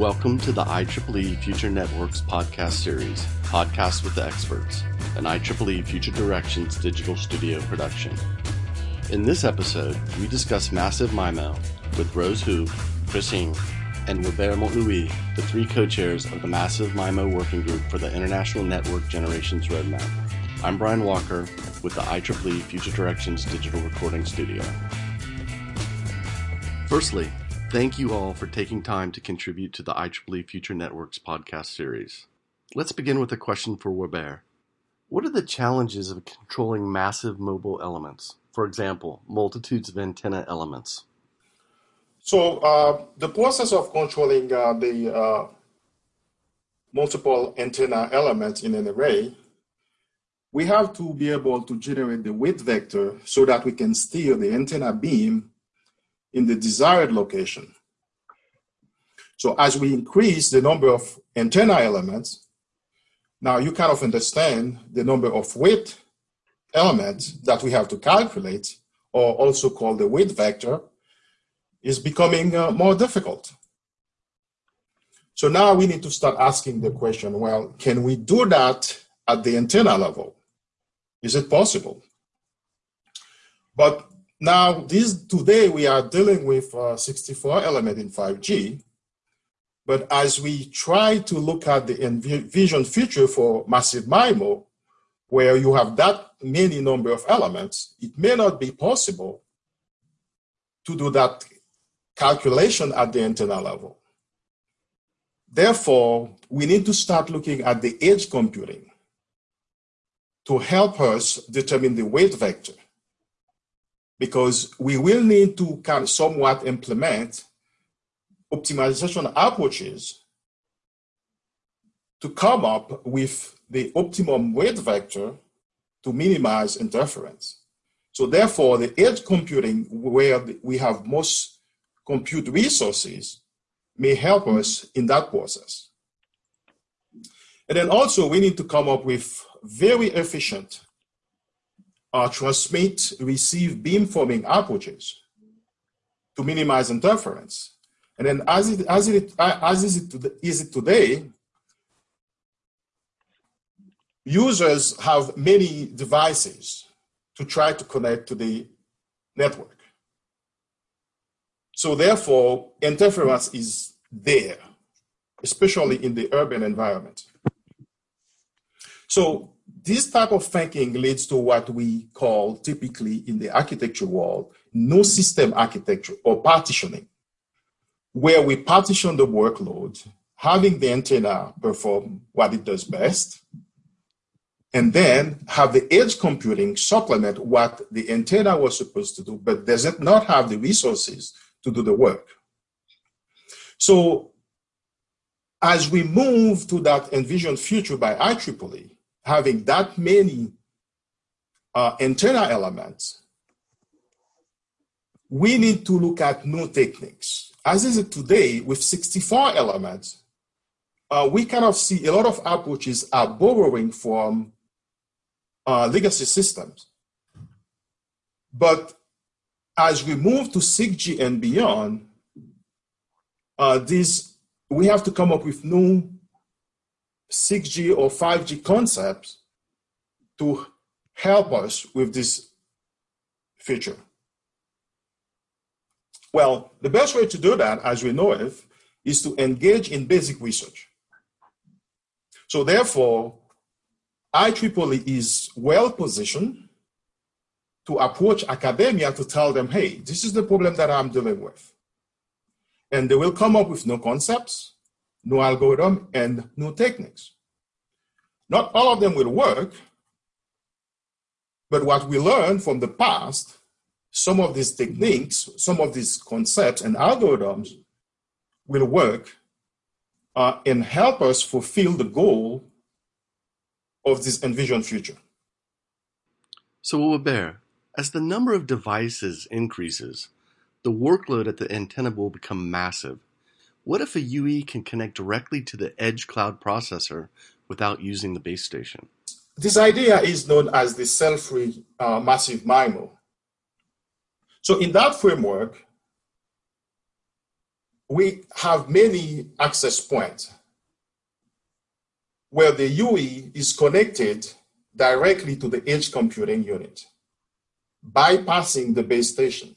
Welcome to the IEEE Future Networks podcast series, Podcasts with the Experts, an IEEE Future Directions digital studio production. In this episode, we discuss Massive MIMO with Rose Hu, Chris Ng, and Weber Motlui, the three co-chairs of the Massive MIMO Working Group for the International Network Generations Roadmap. I'm Brian Walker with the IEEE Future Directions Digital Recording Studio. Firstly, thank you all for taking time to contribute to the IEEE Future Networks podcast series. Let's begin with a question for Weber. What are the challenges of controlling massive mobile elements? For example, multitudes of antenna elements. So uh, the process of controlling uh, the uh, multiple antenna elements in an array, we have to be able to generate the weight vector so that we can steer the antenna beam in the desired location. So as we increase the number of antenna elements, now you kind of understand the number of weight elements that we have to calculate, or also called the weight vector, is becoming uh, more difficult. So now we need to start asking the question, well, can we do that at the antenna level? Is it possible? But now this today we are dealing with uh, 64 element in 5G, but as we try to look at the envision future for massive MIMO, where you have that many number of elements, it may not be possible to do that calculation at the antenna level. Therefore, we need to start looking at the edge computing to help us determine the weight vector. Because we will need to kind of somewhat implement optimization approaches to come up with the optimum weight vector to minimize interference. So therefore, the edge computing, where we have most compute resources may help us in that process. And then also we need to come up with very efficient uh, transmit receive beamforming approaches to minimize interference. And then as it, as it, as is it, is it today, users have many devices to try to connect to the network. So therefore, interference is there, especially in the urban environment. So this type of thinking leads to what we call typically in the architecture world, no system architecture or partitioning, where we partition the workload, having the antenna perform what it does best, and then have the edge computing supplement what the antenna was supposed to do, but does it not have the resources to do the work. So as we move to that envisioned future by IEEE, having that many uh, antenna elements, we need to look at new techniques. As is it today with 64 elements, uh, we kind of see a lot of approaches are borrowing from uh, legacy systems. But as we move to 6G and beyond, uh, this, we have to come up with new 6G or 5G concepts to help us with this feature. Well, the best way to do that, as we know it, is to engage in basic research. So therefore, IEEE is well positioned to approach academia to tell them, hey, this is the problem that I'm dealing with. And they will come up with new concepts, new algorithm, and new techniques. Not all of them will work, but what we learned from the past, some of these techniques, some of these concepts and algorithms will work uh, and help us fulfill the goal of this envisioned future. So, Weber, as the number of devices increases, the workload at the antenna will become massive. What if a UE can connect directly to the edge cloud processor without using the base station? This idea is known as the cell-free uh, massive MIMO. So in that framework, we have many access points where the UE is connected directly to the edge computing unit, bypassing the base station.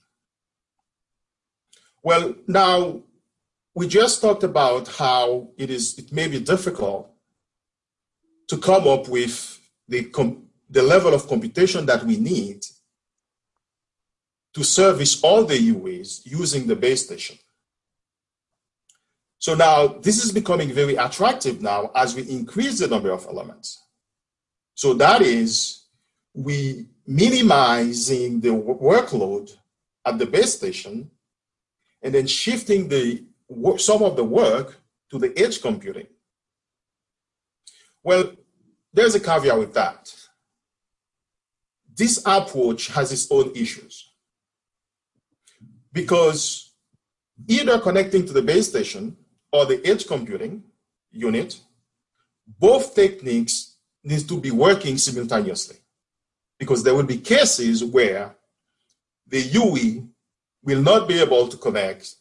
Well, now we just talked about how it is it may be difficult to come up with the, the level of computation that we need to service all the UEs using the base station. So now this is becoming very attractive now as we increase the number of elements. So that is we minimizing the workload at the base station and then shifting the some of the work to the edge computing. Well, there's a caveat with that. This approach has its own issues because either connecting to the base station or the edge computing unit, both techniques need to be working simultaneously because there will be cases where the UE will not be able to connect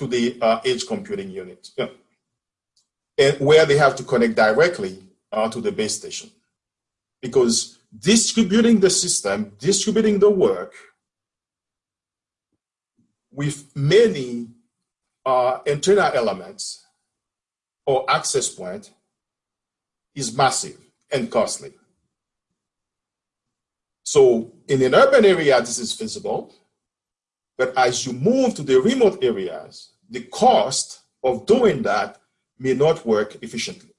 to the uh, edge computing unit, yeah. and where they have to connect directly uh, to the base station. Because distributing the system, distributing the work with many uh, antenna elements or access point is massive and costly. So in an urban area, this is feasible. But as you move to the remote areas, the cost of doing that may not work efficiently.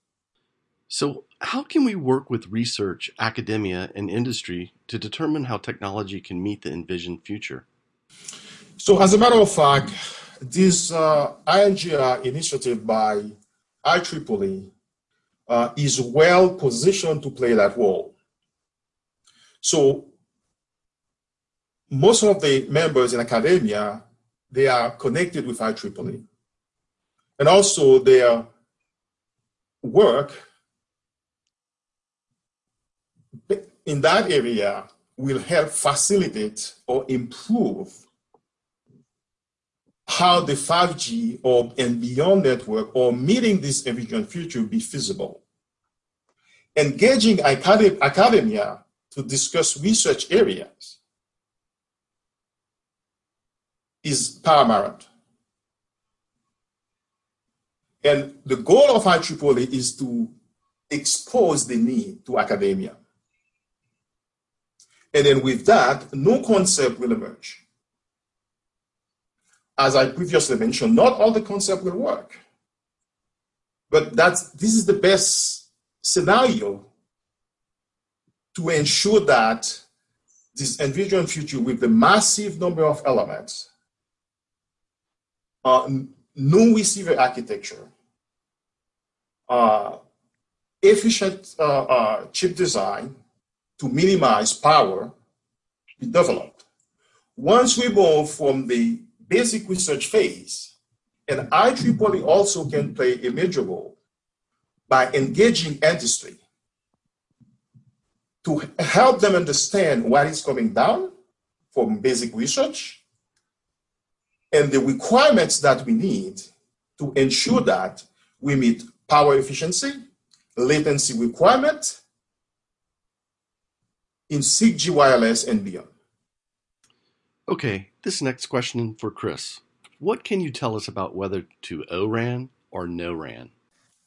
So, how can we work with research, academia, and industry to determine how technology can meet the envisioned future? So, as a matter of fact, this uh, INGR initiative by IEEE uh, is well positioned to play that role. So, most of the members in academia they are connected with IEEE. And also their work in that area will help facilitate or improve how the 5G or and beyond network or meeting this envisioned future be feasible. Engaging academia to discuss research areas is paramount. And the goal of IEEE is to expose the need to academia. And then with that, no concept will emerge. As I previously mentioned, not all the concept will work. But that's, this is the best scenario to ensure that this envisioned future with the massive number of elements uh, no receiver architecture, uh, efficient uh, uh, chip design to minimize power be developed. Once we move from the basic research phase, and IEEE also can play a major role by engaging industry to help them understand what is coming down from basic research and the requirements that we need to ensure that we meet power efficiency, latency requirement in 6G wireless and beyond. Okay, this next question for Chris. What can you tell us about whether to O-RAN or no-RAN?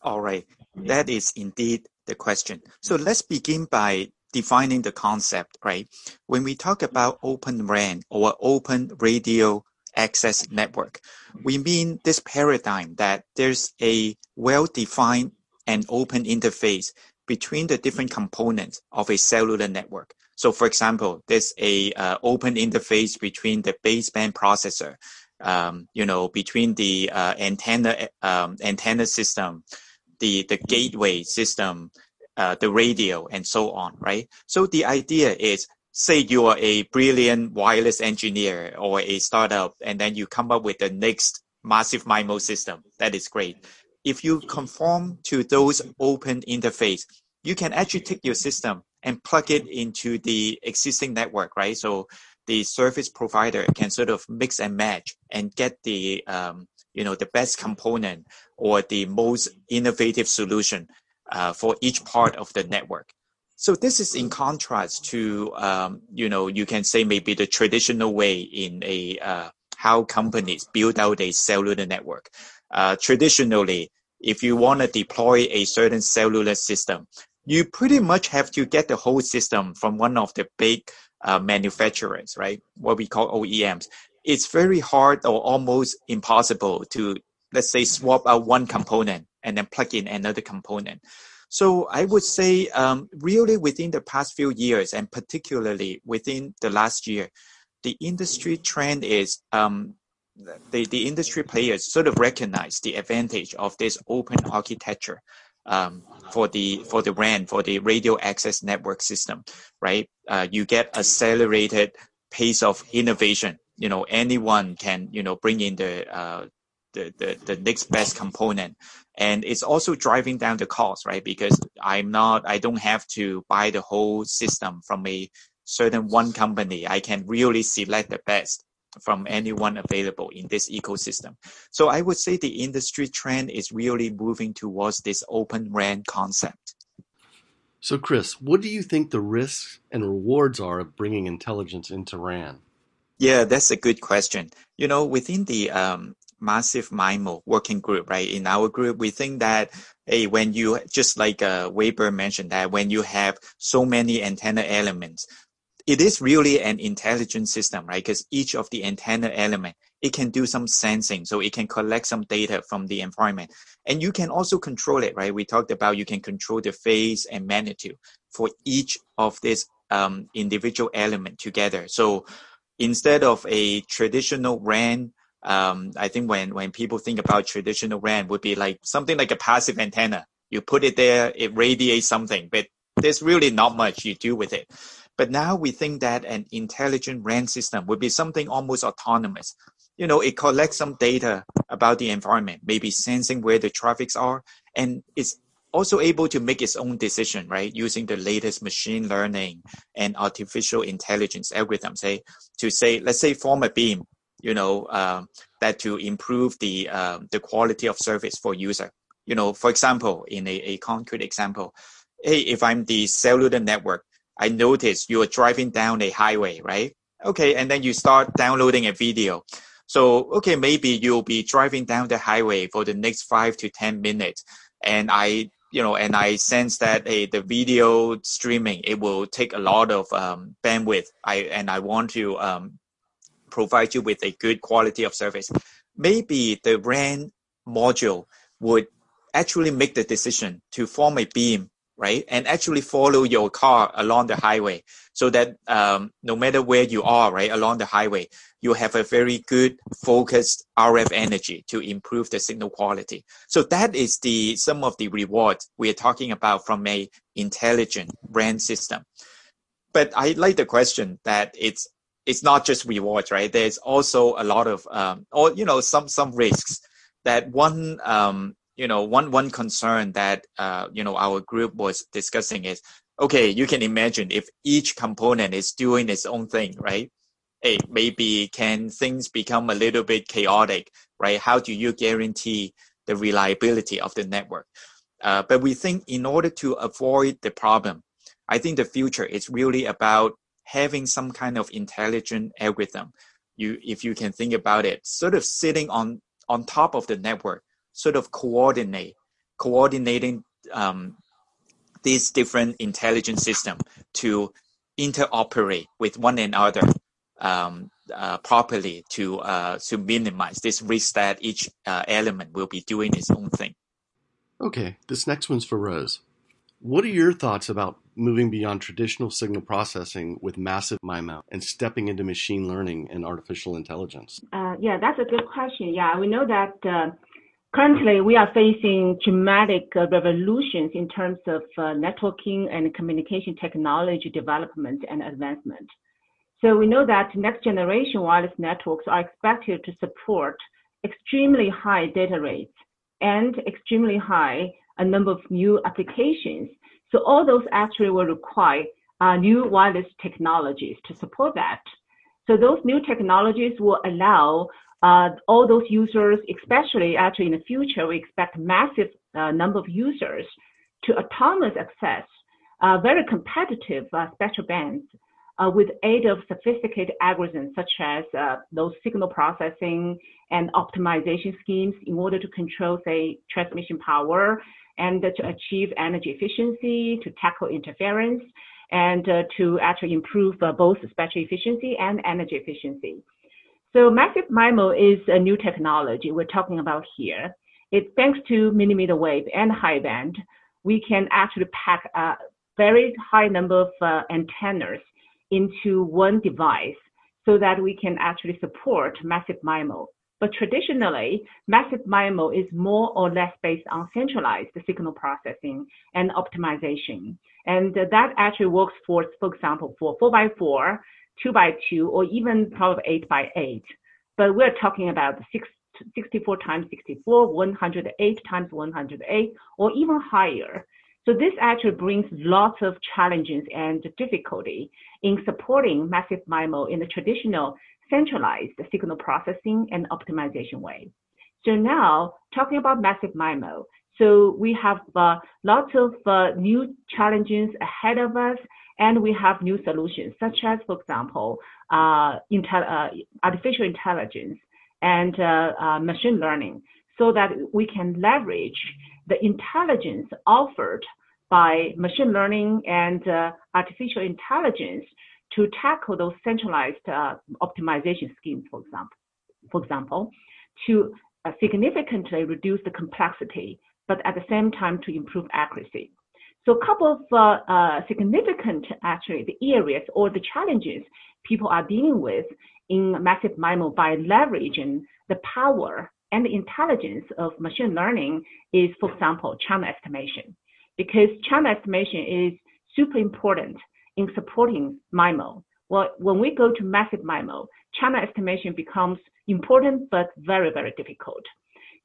All right, that is indeed the question. So let's begin by defining the concept, right? When we talk about open RAN or open radio access network. We mean this paradigm that there's a well-defined and open interface between the different components of a cellular network. So for example, there's a uh, open interface between the baseband processor, um, you know, between the uh, antenna um, antenna system, the the gateway system, uh, the radio, and so on, right? So the idea is say you are a brilliant wireless engineer or a startup and then you come up with the next massive MIMO system. That is great. If you conform to those open interface, you can actually take your system and plug it into the existing network, right? So the service provider can sort of mix and match and get the um, you know, the best component or the most innovative solution uh, for each part of the network. So this is in contrast to, um, you know, you can say maybe the traditional way in a uh, how companies build out a cellular network. Uh, traditionally, if you want to deploy a certain cellular system, you pretty much have to get the whole system from one of the big uh, manufacturers, right? What we call OEMs. It's very hard or almost impossible to, let's say, swap out one component and then plug in another component. So I would say, um, really within the past few years, and particularly within the last year, the industry trend is um, the, the industry players sort of recognize the advantage of this open architecture um, for the for the RAN for the radio access network system, right? Uh, you get accelerated pace of innovation. You know, anyone can you know bring in the uh, the, the the next best component, and it's also driving down the cost, right? Because I'm not I don't have to buy the whole system from a certain one company. I can really select the best from anyone available in this ecosystem. So I would say the industry trend is really moving towards this open RAN concept. So, Chris, what do you think the risks and rewards are of bringing intelligence into RAN? Yeah, that's a good question. You know, within the um, massive MIMO working group, right? In our group, we think that, hey, when you, just like uh, Weber mentioned that when you have so many antenna elements, it is really an intelligent system, right? Because each of the antenna element, it can do some sensing. So it can collect some data from the environment. And you can also control it, right? We talked about you can control the phase and magnitude for each of this um, individual element together. So instead of a traditional RAN, um, I think when, when people think about traditional RAN would be like something like a passive antenna. You put it there, it radiates something, but there's really not much you do with it. But now we think that an intelligent RAN system would be something almost autonomous. You know, it collects some data about the environment, maybe sensing where the traffics are, and it's also able to make its own decision, right? Using the latest machine learning and artificial intelligence algorithms, say, to say, let's say, form a beam, you know, um, that to improve the um, the quality of service for user. You know, for example, in a, a concrete example, hey, if I'm the cellular network, I notice you are driving down a highway, right? Okay, and then you start downloading a video. So, okay, maybe you'll be driving down the highway for the next five to 10 minutes. And I, you know, and I sense that hey, the video streaming, it will take a lot of um, bandwidth. I, and I want to um, provide you with a good quality of service. Maybe the RAN module would actually make the decision to form a beam right? And actually follow your car along the highway so that um, no matter where you are, right, along the highway, you have a very good focused RF energy to improve the signal quality. So that is the some of the rewards we are talking about from a intelligent RAN system. But I like the question that it's it's not just rewards, right? There's also a lot of um, or you know some some risks that one um, you know, one one concern that uh, you know our group was discussing is, okay, you can imagine if each component is doing its own thing, right? Hey, maybe can things become a little bit chaotic, right? How do you guarantee the reliability of the network? Uh, but we think in order to avoid the problem, I think the future is really about having some kind of intelligent algorithm. You, if you can think about it, sort of sitting on on top of the network sort of coordinate, coordinating um, these different intelligence system to interoperate with one another um, uh, properly to uh, to minimize this risk that each uh, element will be doing its own thing. Okay, this next one's for Rose. What are your thoughts about moving beyond traditional signal processing with massive MIMO and stepping into machine learning and artificial intelligence? Uh, yeah, that's a good question. Yeah, we know that uh, Currently, we are facing dramatic uh, revolutions in terms of uh, networking and communication technology development and advancement. So we know that next generation wireless networks are expected to support extremely high data rates and extremely high a number of new applications. So all those actually will require uh, new wireless technologies to support that. So those new technologies will allow uh, all those users, especially actually in the future, we expect massive uh, number of users to autonomous access uh, very competitive uh, spectral bands uh, with aid of sophisticated algorithms such as those signal processing and optimization schemes in order to control, say, transmission power and to achieve energy efficiency, to tackle interference, and uh, to actually improve uh, both spectral efficiency and energy efficiency. So massive MIMO is a new technology we're talking about here. It, thanks to millimeter wave and high band, we can actually pack a very high number of uh, antennas into one device so that we can actually support massive MIMO. But traditionally, massive MIMO is more or less based on centralized signal processing and optimization. And that actually works for, for example, for 4x4, 2x2, or even probably 8x8. But we're talking about 6, 64 times 64, 108 times 108, or even higher. So this actually brings lots of challenges and difficulty in supporting massive MIMO in the traditional centralized signal processing and optimization way. So now talking about massive MIMO, so we have uh, lots of uh, new challenges ahead of us, and we have new solutions, such as, for example, uh, uh, artificial intelligence and uh, uh, machine learning, so that we can leverage the intelligence offered by machine learning and artificial intelligence to tackle those centralized optimization schemes, for example, for example, to significantly reduce the complexity but at the same time to improve accuracy. So a couple of uh, uh, significant actually the areas or the challenges people are dealing with in massive MIMO by leveraging the power and the intelligence of machine learning is, for example, channel estimation. Because channel estimation is super important in supporting MIMO. Well, when we go to massive MIMO, channel estimation becomes important but very, very difficult.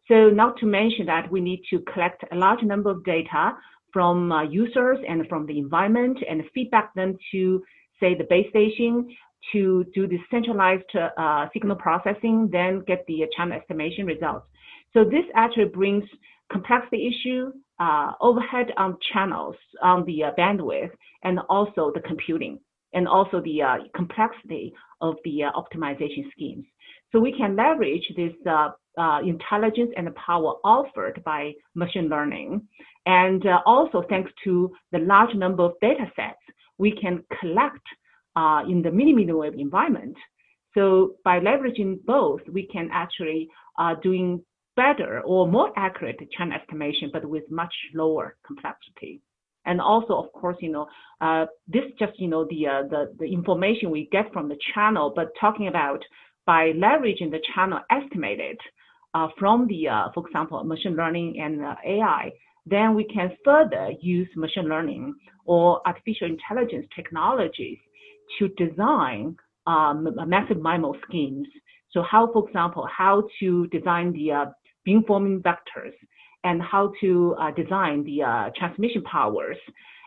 So not to mention that we need to collect a large number of data from uh, users and from the environment and feedback them to, say, the base station to do the centralized uh, signal processing, then get the channel estimation results. So this actually brings complexity issue, uh, overhead on channels, on the uh, bandwidth, and also the computing, and also the uh, complexity of the uh, optimization schemes. So we can leverage this uh, uh, intelligence and power offered by machine learning. And also thanks to the large number of data sets we can collect uh, in the millimeter wave environment. So by leveraging both, we can actually doing better or more accurate channel estimation, but with much lower complexity. And also, of course, you know, uh, this just, you know, the, uh, the, the information we get from the channel, but talking about by leveraging the channel estimated uh, from the, uh, for example, machine learning and uh, AI, then we can further use machine learning or artificial intelligence technologies to design um, massive MIMO schemes. So how, for example, how to design the uh, beamforming vectors and how to uh, design the uh, transmission powers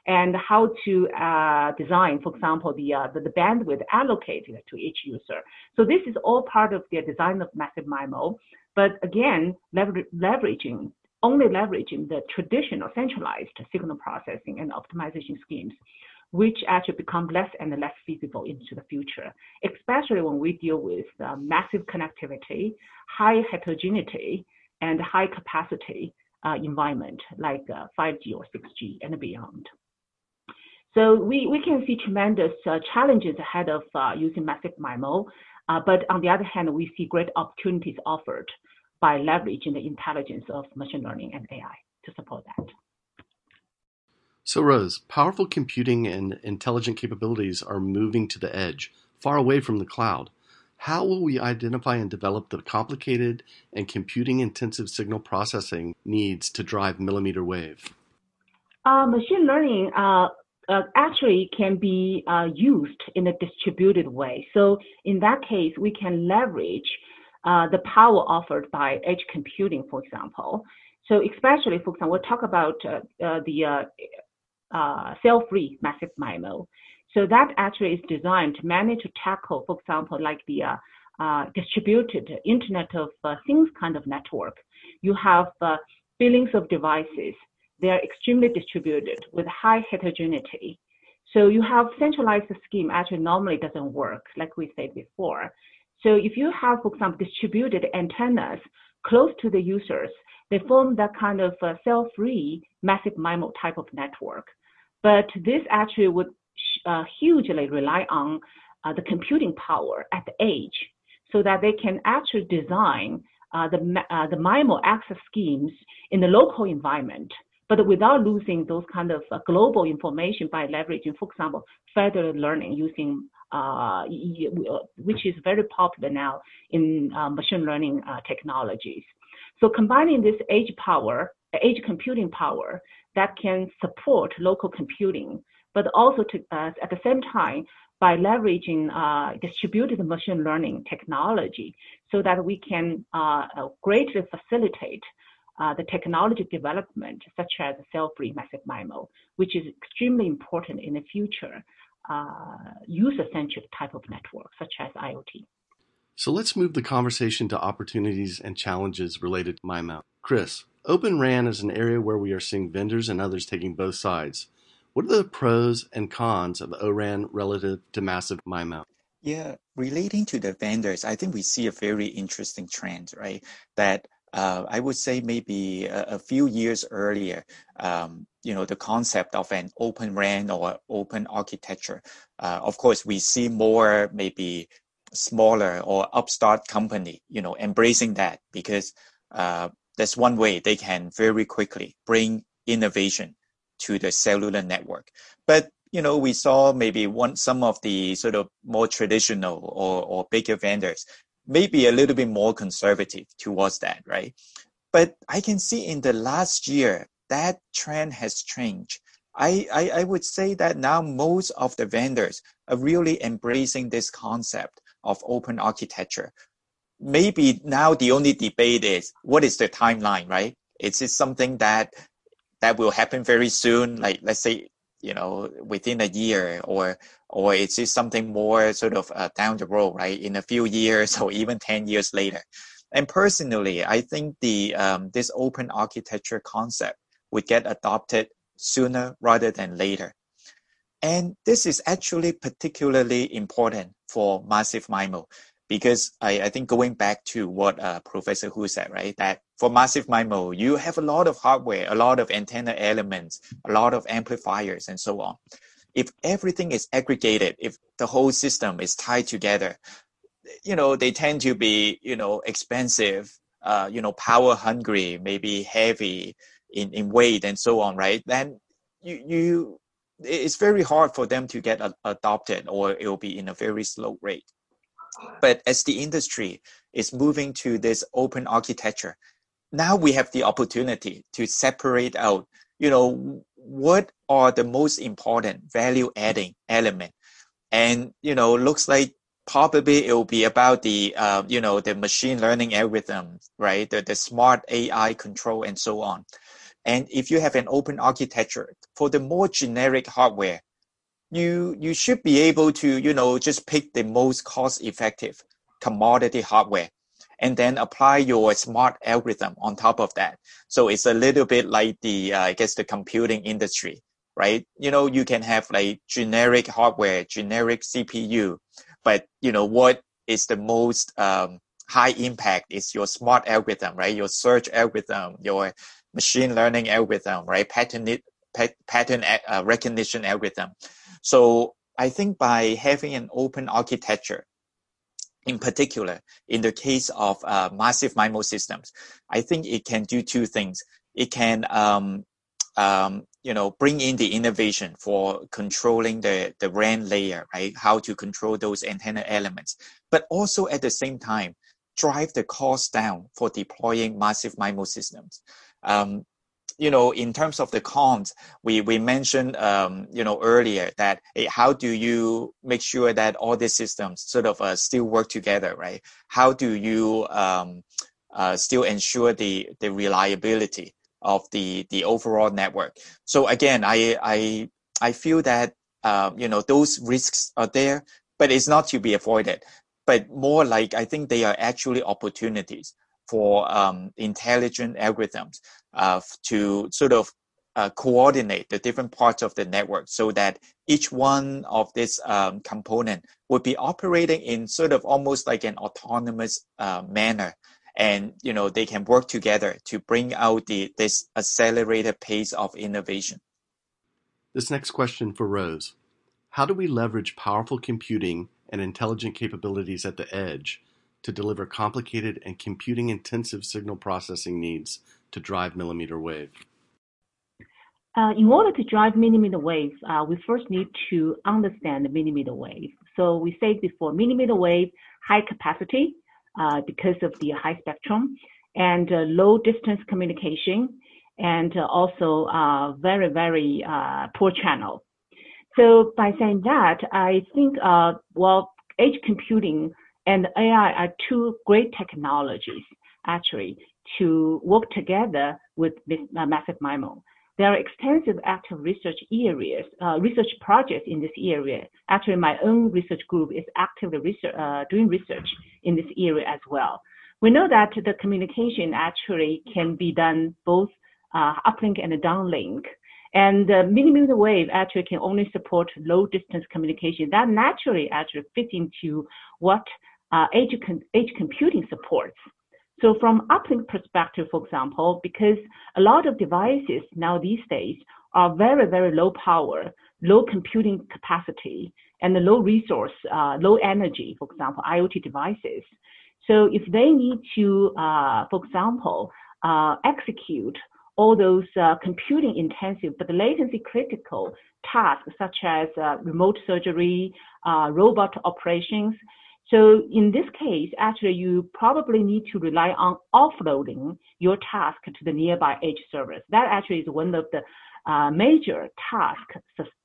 and how to uh, design, for example, the, uh, the, the bandwidth allocated to each user. So this is all part of the design of massive MIMO, but again, lever leveraging only leveraging the traditional centralized signal processing and optimization schemes, which actually become less and less feasible into the future, especially when we deal with uh, massive connectivity, high heterogeneity, and high capacity uh, environment like 5G uh, or 6G and beyond. So we, we can see tremendous uh, challenges ahead of uh, using massive MIMO, uh, but on the other hand, we see great opportunities offered by leveraging the intelligence of machine learning and AI to support that. So Rose, powerful computing and intelligent capabilities are moving to the edge, far away from the cloud. How will we identify and develop the complicated and computing intensive signal processing needs to drive millimeter wave? Uh, machine learning uh, uh, actually can be uh, used in a distributed way. So in that case, we can leverage uh, the power offered by edge computing, for example. So especially, for example, we'll talk about uh, the cell-free massive MIMO. So that actually is designed to manage to tackle, for example, like the uh, distributed Internet of uh, Things kind of network. You have uh, billions of devices. They are extremely distributed with high heterogeneity. So you have centralized scheme actually normally doesn't work, like we said before. So if you have, for example, distributed antennas close to the users, they form that kind of uh, cell-free massive MIMO type of network. But this actually would uh, hugely rely on uh, the computing power at the edge so that they can actually design uh, the, uh, the MIMO access schemes in the local environment, but without losing those kind of uh, global information by leveraging, for example, federated learning using, uh, which is very popular now in machine learning technologies. So combining this edge power, edge computing power that can support local computing, but also to, at the same time by leveraging uh, distributed machine learning technology so that we can uh, uh, greatly facilitate uh, the technology development such as cell-free massive MIMO, which is extremely important in the future uh, user-centric type of network such as IoT. So let's move the conversation to opportunities and challenges related to MIMO. Chris, Open RAN is an area where we are seeing vendors and others taking both sides. What are the pros and cons of ORAN relative to massive MIMO? Yeah, relating to the vendors, I think we see a very interesting trend, right? That uh, I would say maybe a, a few years earlier, um, you know, the concept of an open RAN or open architecture. Uh, of course, we see more maybe smaller or upstart company, you know, embracing that because uh, that's one way they can very quickly bring innovation to the cellular network. But you know, we saw maybe one some of the sort of more traditional or, or bigger vendors maybe a little bit more conservative towards that, right? But I can see in the last year that trend has changed. I, I, I would say that now most of the vendors are really embracing this concept of open architecture. Maybe now the only debate is what is the timeline, right? Is it something that that will happen very soon like let's say you know within a year or or it's just something more sort of uh, down the road right? In a few years or even 10 years later. And personally i think the um, this open architecture concept would get adopted sooner rather than later. And this is actually particularly important for massive MIMO because I, I think going back to what uh, Professor Hu said, right, that for massive MIMO, you have a lot of hardware, a lot of antenna elements, a lot of amplifiers, and so on. If everything is aggregated, if the whole system is tied together, you know, they tend to be, you know, expensive, uh, you know, power hungry, maybe heavy in, in weight and so on, right? Then you, you, it's very hard for them to get a, adopted or it will be in a very slow rate. But as the industry is moving to this open architecture, now we have the opportunity to separate out, you know, what are the most important value adding element. And, you know, looks like probably it will be about the, uh, you know, the machine learning algorithm, right? The, the smart AI control and so on. And if you have an open architecture for the more generic hardware, you you should be able to you know just pick the most cost effective commodity hardware and then apply your smart algorithm on top of that. So it's a little bit like the uh, i guess the computing industry right? You know you can have like generic hardware generic cpu but you know what is the most um, high impact is your smart algorithm right? Your search algorithm your machine learning algorithm right? Pattern pattern uh, recognition algorithm so I think by having an open architecture, in particular, in the case of uh, massive MIMO systems, I think it can do two things. It can, um, um, you know, bring in the innovation for controlling the, the RAN layer, right? How to control those antenna elements, but also at the same time, drive the cost down for deploying massive MIMO systems. Um, you know, in terms of the cons, we, we mentioned, um, you know, earlier that hey, how do you make sure that all these systems sort of uh, still work together, right? How do you um, uh, still ensure the, the reliability of the, the overall network? So again, I, I, I feel that, uh, you know, those risks are there, but it's not to be avoided. but more like I think they are actually opportunities for um, intelligent algorithms uh, to sort of uh, coordinate the different parts of the network so that each one of this um, component would be operating in sort of almost like an autonomous uh, manner. And you know they can work together to bring out the this accelerated pace of innovation. This next question for rose. How do we leverage powerful computing and intelligent capabilities at the edge to deliver complicated and computing intensive signal processing needs to drive millimeter wave uh, in order to drive millimeter wave, uh, we first need to understand millimeter wave. So we said before, millimeter wave, high capacity uh, because of the high spectrum and uh, low distance communication and uh, also uh, very, very poor channel. So by saying that, I think, well, edge computing and AI are two great technologies actually to work together with massive MIMO. There are extensive active research areas, uh, research projects in this area. Actually, my own research group is actively research, uh, doing research in this area as well. We know that the communication actually can be done both uh, uplink and downlink. And the millimeter wave actually can only support low distance communication. That naturally actually fits into what uh, edge, edge computing supports. So from uplink perspective, for example, because a lot of devices now these days are very, very low power, low computing capacity, and low resource, uh, low energy, for example, IoT devices. So if they need to, uh, for example, uh, execute all those uh, computing intensive but latency critical tasks such as uh, remote surgery, uh, robot operations, so in this case, actually, you probably need to rely on offloading your task to the nearby edge servers. That actually is one of the uh, major tasks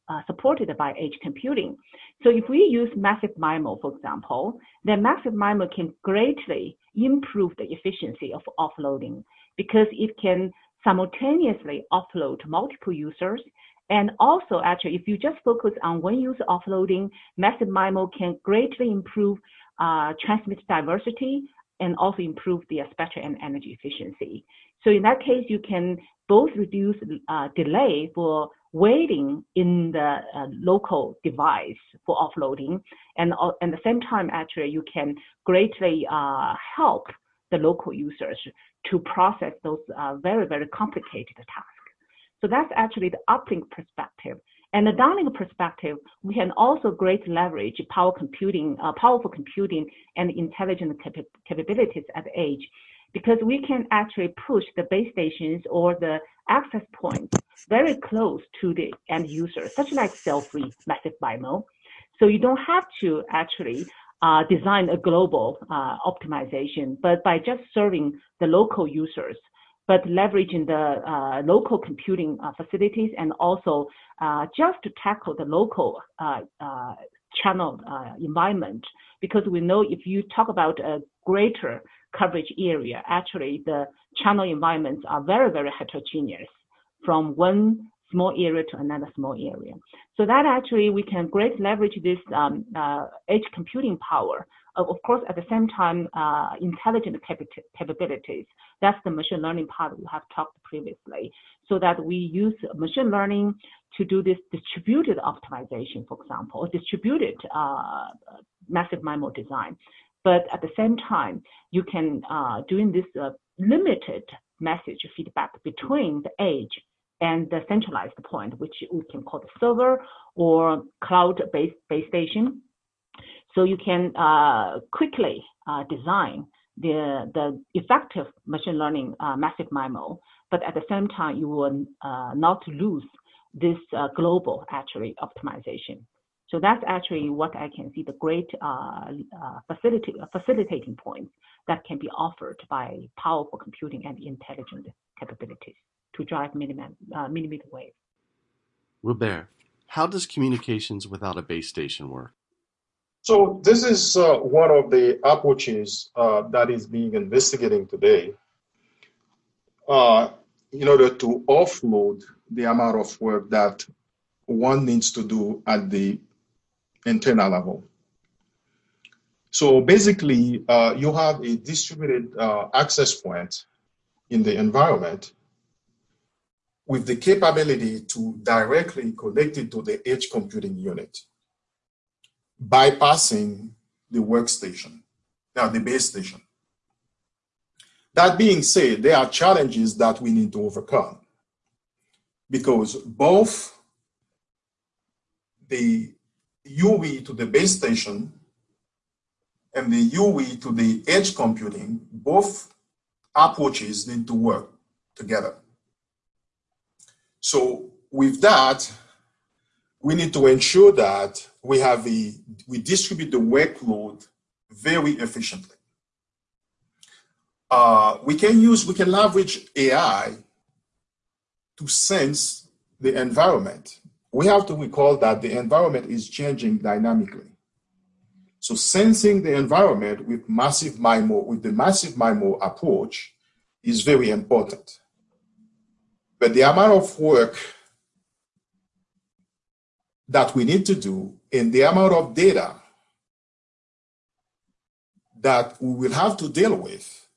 uh, supported by edge computing. So if we use massive MIMO, for example, then massive MIMO can greatly improve the efficiency of offloading because it can simultaneously offload multiple users and also, actually, if you just focus on one user offloading, Massive MIMO can greatly improve uh, transmit diversity and also improve the spectral and energy efficiency. So in that case, you can both reduce uh, delay for waiting in the uh, local device for offloading, and uh, at the same time, actually, you can greatly uh, help the local users to process those uh, very, very complicated tasks. So that's actually the uplink perspective. And the downlink perspective, we can also great leverage power computing, uh, powerful computing and intelligent cap capabilities at the edge because we can actually push the base stations or the access points very close to the end user, such like cell-free massive MIMO. So you don't have to actually uh, design a global uh, optimization, but by just serving the local users, but leveraging the uh, local computing uh, facilities and also uh, just to tackle the local uh, uh, channel uh, environment. Because we know if you talk about a greater coverage area, actually the channel environments are very, very heterogeneous from one small area to another small area. So that actually we can great leverage this um, edge computing power of course, at the same time, uh, intelligent capabilities. That's the machine learning part we have talked previously. So that we use machine learning to do this distributed optimization, for example, or distributed uh, massive MIMO design. But at the same time, you can uh, doing this uh, limited message feedback between the edge and the centralized point, which we can call the server or cloud-based base station so you can uh, quickly uh, design the, the effective machine learning uh, massive MIMO, but at the same time, you will uh, not lose this uh, global actually optimization. So that's actually what I can see the great uh, facility, facilitating points that can be offered by powerful computing and intelligent capabilities to drive millimeter, millimeter wave. Robert, how does communications without a base station work? So this is uh, one of the approaches uh, that is being investigated today uh, in order to offload the amount of work that one needs to do at the antenna level. So basically, uh, you have a distributed uh, access point in the environment with the capability to directly connect it to the edge computing unit, bypassing the workstation, now the base station. That being said, there are challenges that we need to overcome because both the UE to the base station and the UE to the edge computing, both approaches need to work together. So with that, we need to ensure that we have a, we distribute the workload very efficiently. Uh, we can use, we can leverage AI to sense the environment. We have to recall that the environment is changing dynamically. So sensing the environment with massive MIMO, with the massive MIMO approach is very important. But the amount of work that we need to do and the amount of data that we will have to deal with,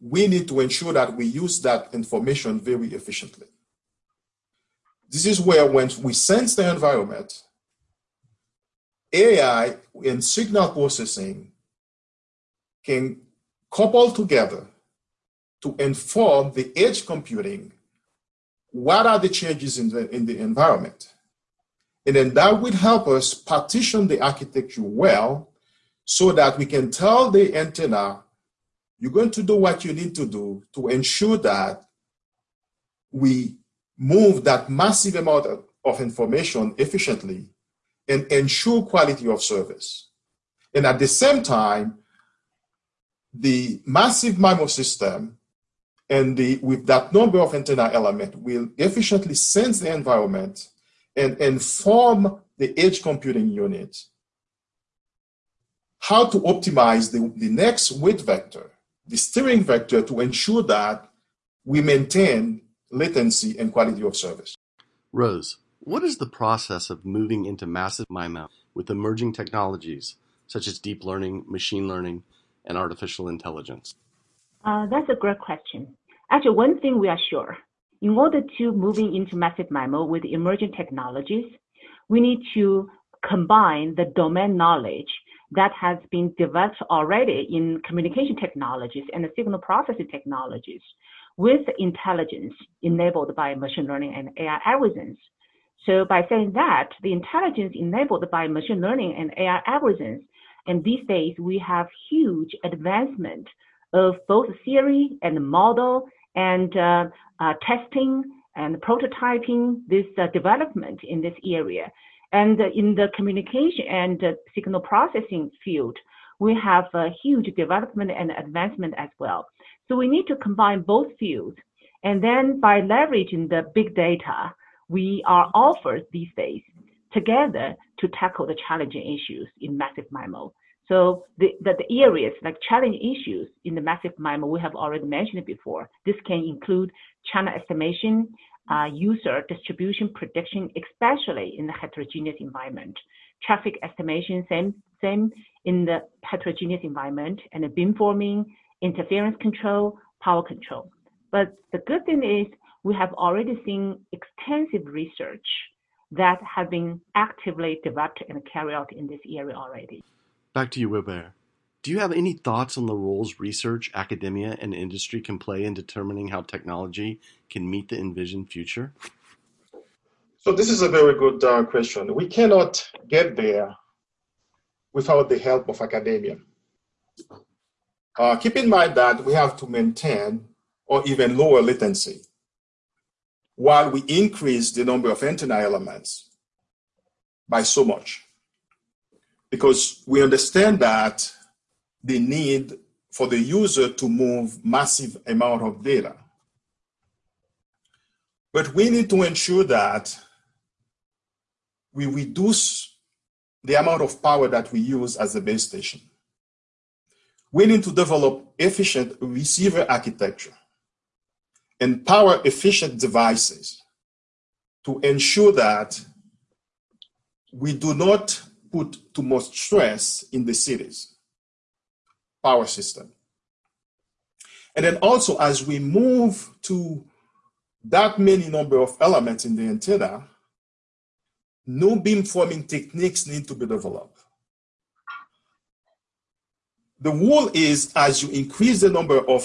we need to ensure that we use that information very efficiently. This is where when we sense the environment, AI and signal processing can couple together to inform the edge computing what are the changes in the, in the environment. And then that will help us partition the architecture well so that we can tell the antenna, you're going to do what you need to do to ensure that we move that massive amount of, information efficiently and ensure quality of service. And at the same time, the massive MIMO system and the, with that number of antenna element will efficiently sense the environment and inform the edge computing unit how to optimize the, the next weight vector, the steering vector to ensure that we maintain latency and quality of service. Rose, what is the process of moving into massive MIMO with emerging technologies such as deep learning, machine learning, and artificial intelligence? Uh, that's a great question. Actually, one thing we are sure, in order to moving into massive MIMO with emerging technologies, we need to combine the domain knowledge that has been developed already in communication technologies and the signal processing technologies with intelligence enabled by machine learning and AI algorithms. So by saying that, the intelligence enabled by machine learning and AI algorithms, and these days we have huge advancement of both theory and model and uh, uh, testing and prototyping this uh, development in this area. And in the communication and signal processing field, we have a huge development and advancement as well. So we need to combine both fields. And then by leveraging the big data, we are offered these days together to tackle the challenging issues in massive MIMO. So the, the, the, areas like challenge issues in the massive MIMO, we have already mentioned before. This can include channel estimation, uh, user distribution prediction, especially in the heterogeneous environment. Traffic estimation, same, same in the heterogeneous environment, and beamforming, interference control, power control. But the good thing is we have already seen extensive research that have been actively developed and carried out in this area already. Back to you, Robert. Do you have any thoughts on the roles research, academia, and industry can play in determining how technology can meet the envisioned future? So, this is a very good uh, question. We cannot get there without the help of academia. Uh, keep in mind that we have to maintain or even lower latency while we increase the number of antenna elements by so much because we understand that the need for the user to move massive amount of data. But we need to ensure that we reduce the amount of power that we use as a base station. We need to develop efficient receiver architecture and power efficient devices to ensure that we do not put too much stress in the cities power system. And then also as we move to that many number of elements in the antenna, new beamforming techniques need to be developed. The rule is as you increase the number of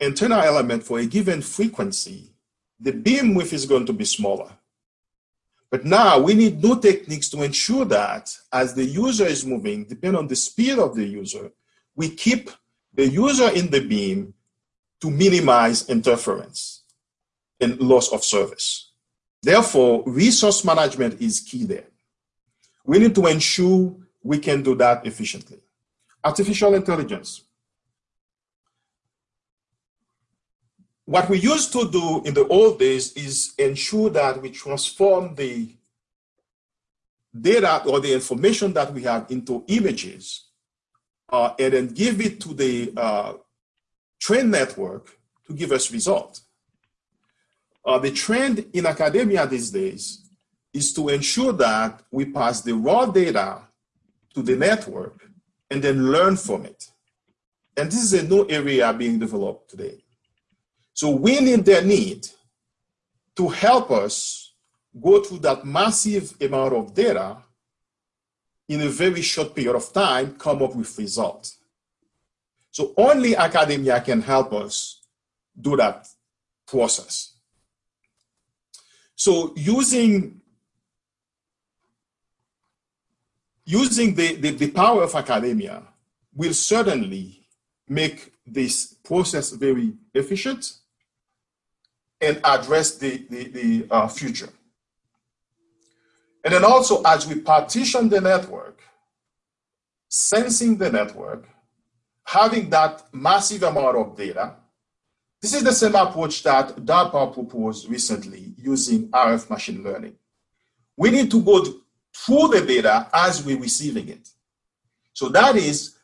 antenna element for a given frequency, the beam width is going to be smaller. But now we need new techniques to ensure that as the user is moving, depending on the speed of the user, we keep the user in the beam to minimize interference and loss of service. Therefore, resource management is key there. We need to ensure we can do that efficiently. Artificial intelligence. What we used to do in the old days is ensure that we transform the data or the information that we have into images uh, and then give it to the uh, train network to give us results. Uh, the trend in academia these days is to ensure that we pass the raw data to the network and then learn from it. And this is a new area being developed today. So we need their need to help us go through that massive amount of data in a very short period of time, come up with results. So only academia can help us do that process. So using using the, the, the, power of academia will certainly make this process very efficient and address the, the, the uh, future. And then also, as we partition the network, sensing the network, having that massive amount of data, this is the same approach that DARPA proposed recently using RF machine learning. We need to go through the data as we're receiving it. So that is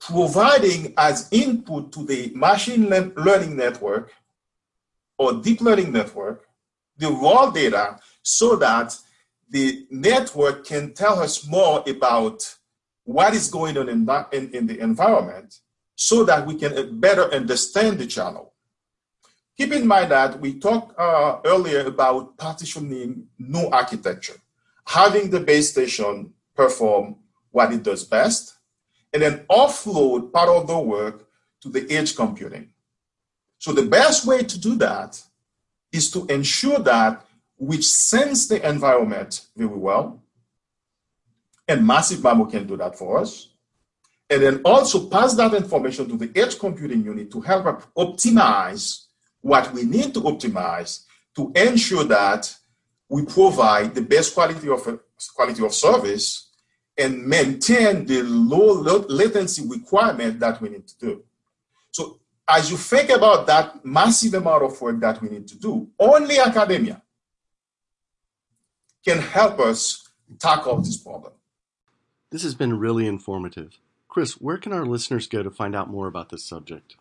providing as input to the machine learning network or deep learning network the raw data so that the network can tell us more about what is going on in, that, in, in the environment so that we can better understand the channel. Keep in mind that we talked uh, earlier about partitioning new architecture, having the base station perform what it does best, and then offload part of the work to the edge computing. So the best way to do that is to ensure that we sense the environment very well, and Massive MIMO can do that for us, and then also pass that information to the edge computing unit to help optimize what we need to optimize to ensure that we provide the best quality of quality of service and maintain the low latency requirement that we need to do. So as you think about that massive amount of work that we need to do, only academia can help us tackle this problem. This has been really informative. Chris, where can our listeners go to find out more about this subject?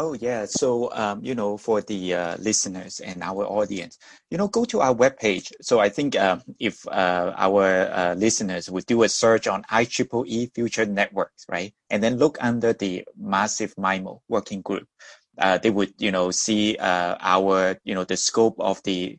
Oh yeah, so um, you know, for the uh, listeners and our audience, you know, go to our webpage. So I think uh, if uh, our uh, listeners would do a search on IEEE Future Networks, right, and then look under the Massive MIMO working group, uh, they would, you know, see uh, our, you know, the scope of the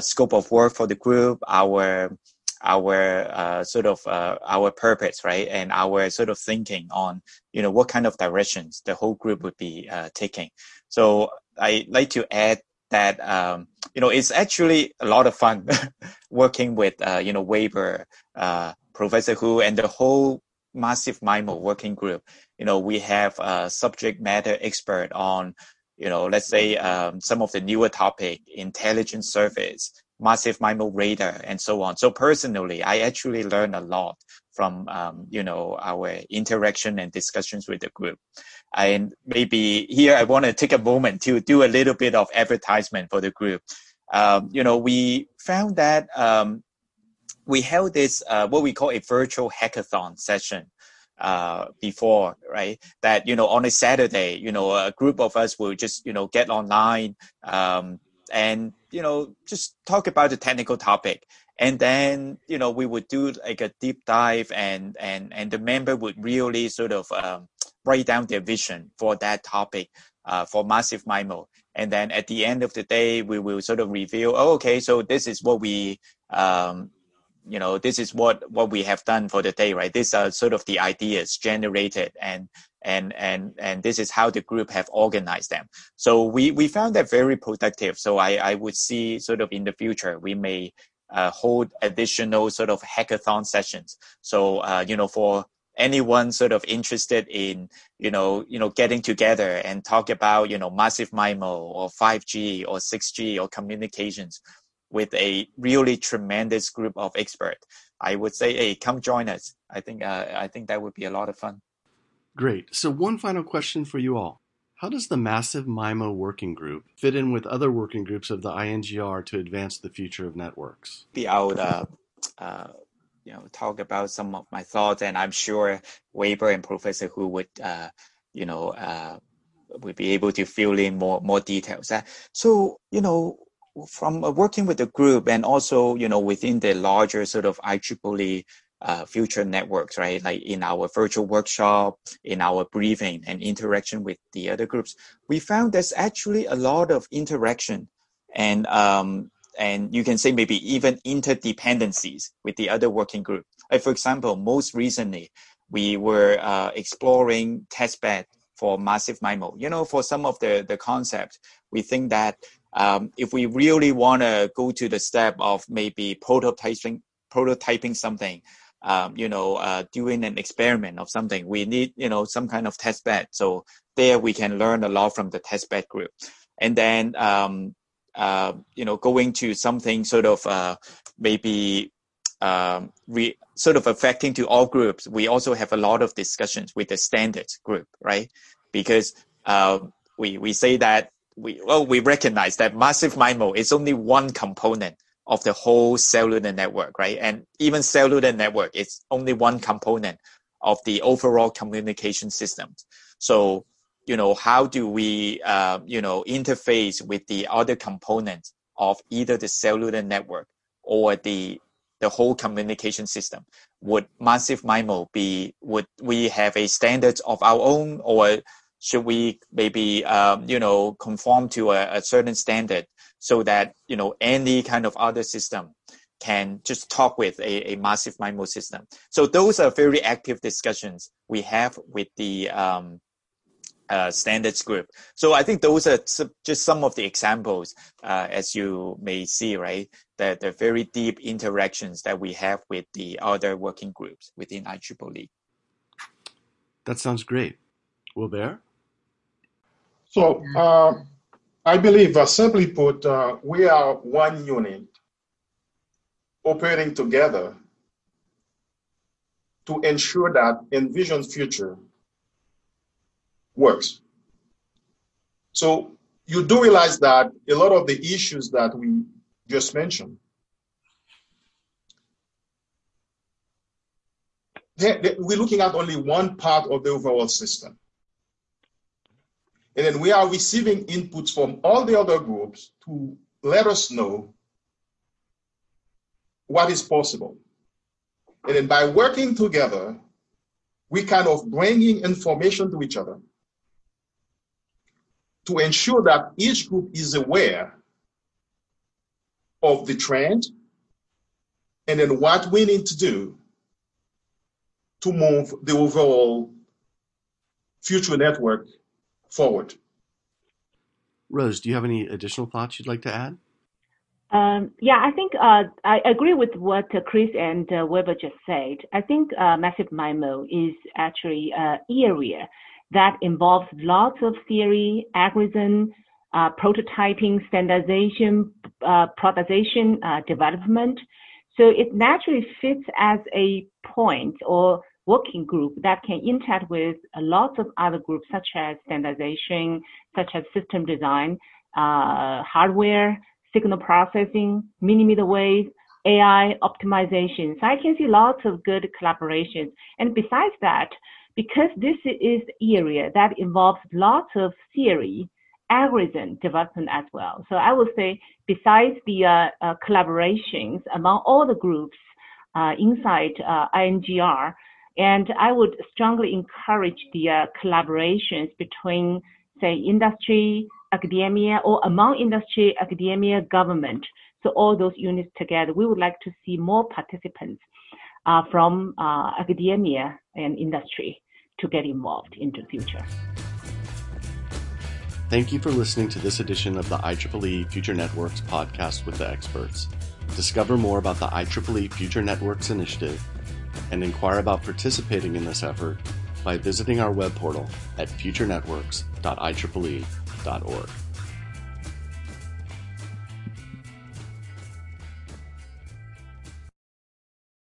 scope of work for the group, our our uh, sort of uh, our purpose, right, and our sort of thinking on you know what kind of directions the whole group would be uh, taking. So I like to add that um, you know it's actually a lot of fun working with uh, you know Weber, uh, Professor Hu, and the whole massive MIMO working group. You know we have a subject matter expert on you know let's say um, some of the newer topic, intelligent surface massive MIMO radar and so on. So personally, I actually learned a lot from um, you know our interaction and discussions with the group. And maybe here I want to take a moment to do a little bit of advertisement for the group. Um, you know, we found that um, we held this uh, what we call a virtual hackathon session uh, before, right? That you know on a Saturday, you know, a group of us will just you know get online um, and you know just talk about the technical topic. And then you know we would do like a deep dive and and and the member would really sort of um, write down their vision for that topic uh, for massive MIMO. And then at the end of the day we will sort of reveal oh, okay so this is what we um, you know this is what what we have done for the day right? These are sort of the ideas generated and and and and this is how the group have organized them so we we found that very productive so i i would see sort of in the future we may uh, hold additional sort of hackathon sessions so uh, you know for anyone sort of interested in you know you know getting together and talk about you know massive MIMO or 5G or 6G or communications with a really tremendous group of experts, I would say, hey, come join us. I think uh, I think that would be a lot of fun. Great. So one final question for you all. How does the Massive MIMO working group fit in with other working groups of the INGR to advance the future of networks? Be out uh, uh, you know talk about some of my thoughts, and I'm sure Weber and Professor Hu would uh, you know uh, would be able to fill in more more details. Uh, so you know from uh, working with the group and also you know within the larger sort of IEEE uh, future networks, right? Like in our virtual workshop, in our briefing and interaction with the other groups, we found there's actually a lot of interaction and um, and you can say maybe even interdependencies with the other working group. Like for example, most recently, we were uh, exploring testbed for massive MIMO. You know, for some of the, the concepts, we think that um, if we really want to go to the step of maybe prototyping, prototyping something, um, you know, uh, doing an experiment of something, we need, you know, some kind of test bed. So there we can learn a lot from the test bed group. And then um, uh, you know, going to something sort of uh, maybe um, re, sort of affecting to all groups. We also have a lot of discussions with the standards group, right? Because uh, we we say that we well we recognize that massive MIMO is only one component of the whole cellular network, right? And even cellular network is only one component of the overall communication system. So you know, how do we, uh, you know, interface with the other components of either the cellular network or the the whole communication system? Would massive MIMO be? Would we have a standard of our own, or should we maybe, um, you know, conform to a, a certain standard so that you know any kind of other system can just talk with a, a massive MIMO system. So those are very active discussions we have with the um, uh, standards group. So I think those are just some of the examples, uh, as you may see, right? That the very deep interactions that we have with the other working groups within IEEE. That sounds great. Will there? So uh, I believe, uh, simply put, uh, we are one unit operating together to ensure that Envision Future works. So you do realize that a lot of the issues that we just mentioned, we're looking at only one part of the overall system. And then we are receiving inputs from all the other groups to let us know what is possible. And then by working together, we kind of bringing information to each other to ensure that each group is aware of the trend and then what we need to do to move the overall future network forward. Rose, do you have any additional thoughts you'd like to add? Um, yeah, I think uh, I agree with what uh, Chris and uh, Weber just said. I think uh, Massive MIMO is actually an area that involves lots of theory, algorithm, uh, prototyping, standardization, uh, productization, uh, development. So it naturally fits as a point or working group that can interact with a lot of other groups such as standardization, such as system design, uh, hardware, signal processing, millimeter wave, AI optimization. So I can see lots of good collaborations. And besides that, because this is the area that involves lots of theory algorithm development as well. So I would say besides the uh, uh, collaborations among all the groups uh, inside uh, INGR, and I would strongly encourage the uh, collaborations between, say, industry, academia, or among industry, academia, government. So all those units together, we would like to see more participants uh, from academia and industry to get involved into the future. Thank you for listening to this edition of the IEEE Future Networks podcast with the experts. Discover more about the IEEE Future Networks initiative and inquire about participating in this effort by visiting our web portal at futurenetworks.ieee.org.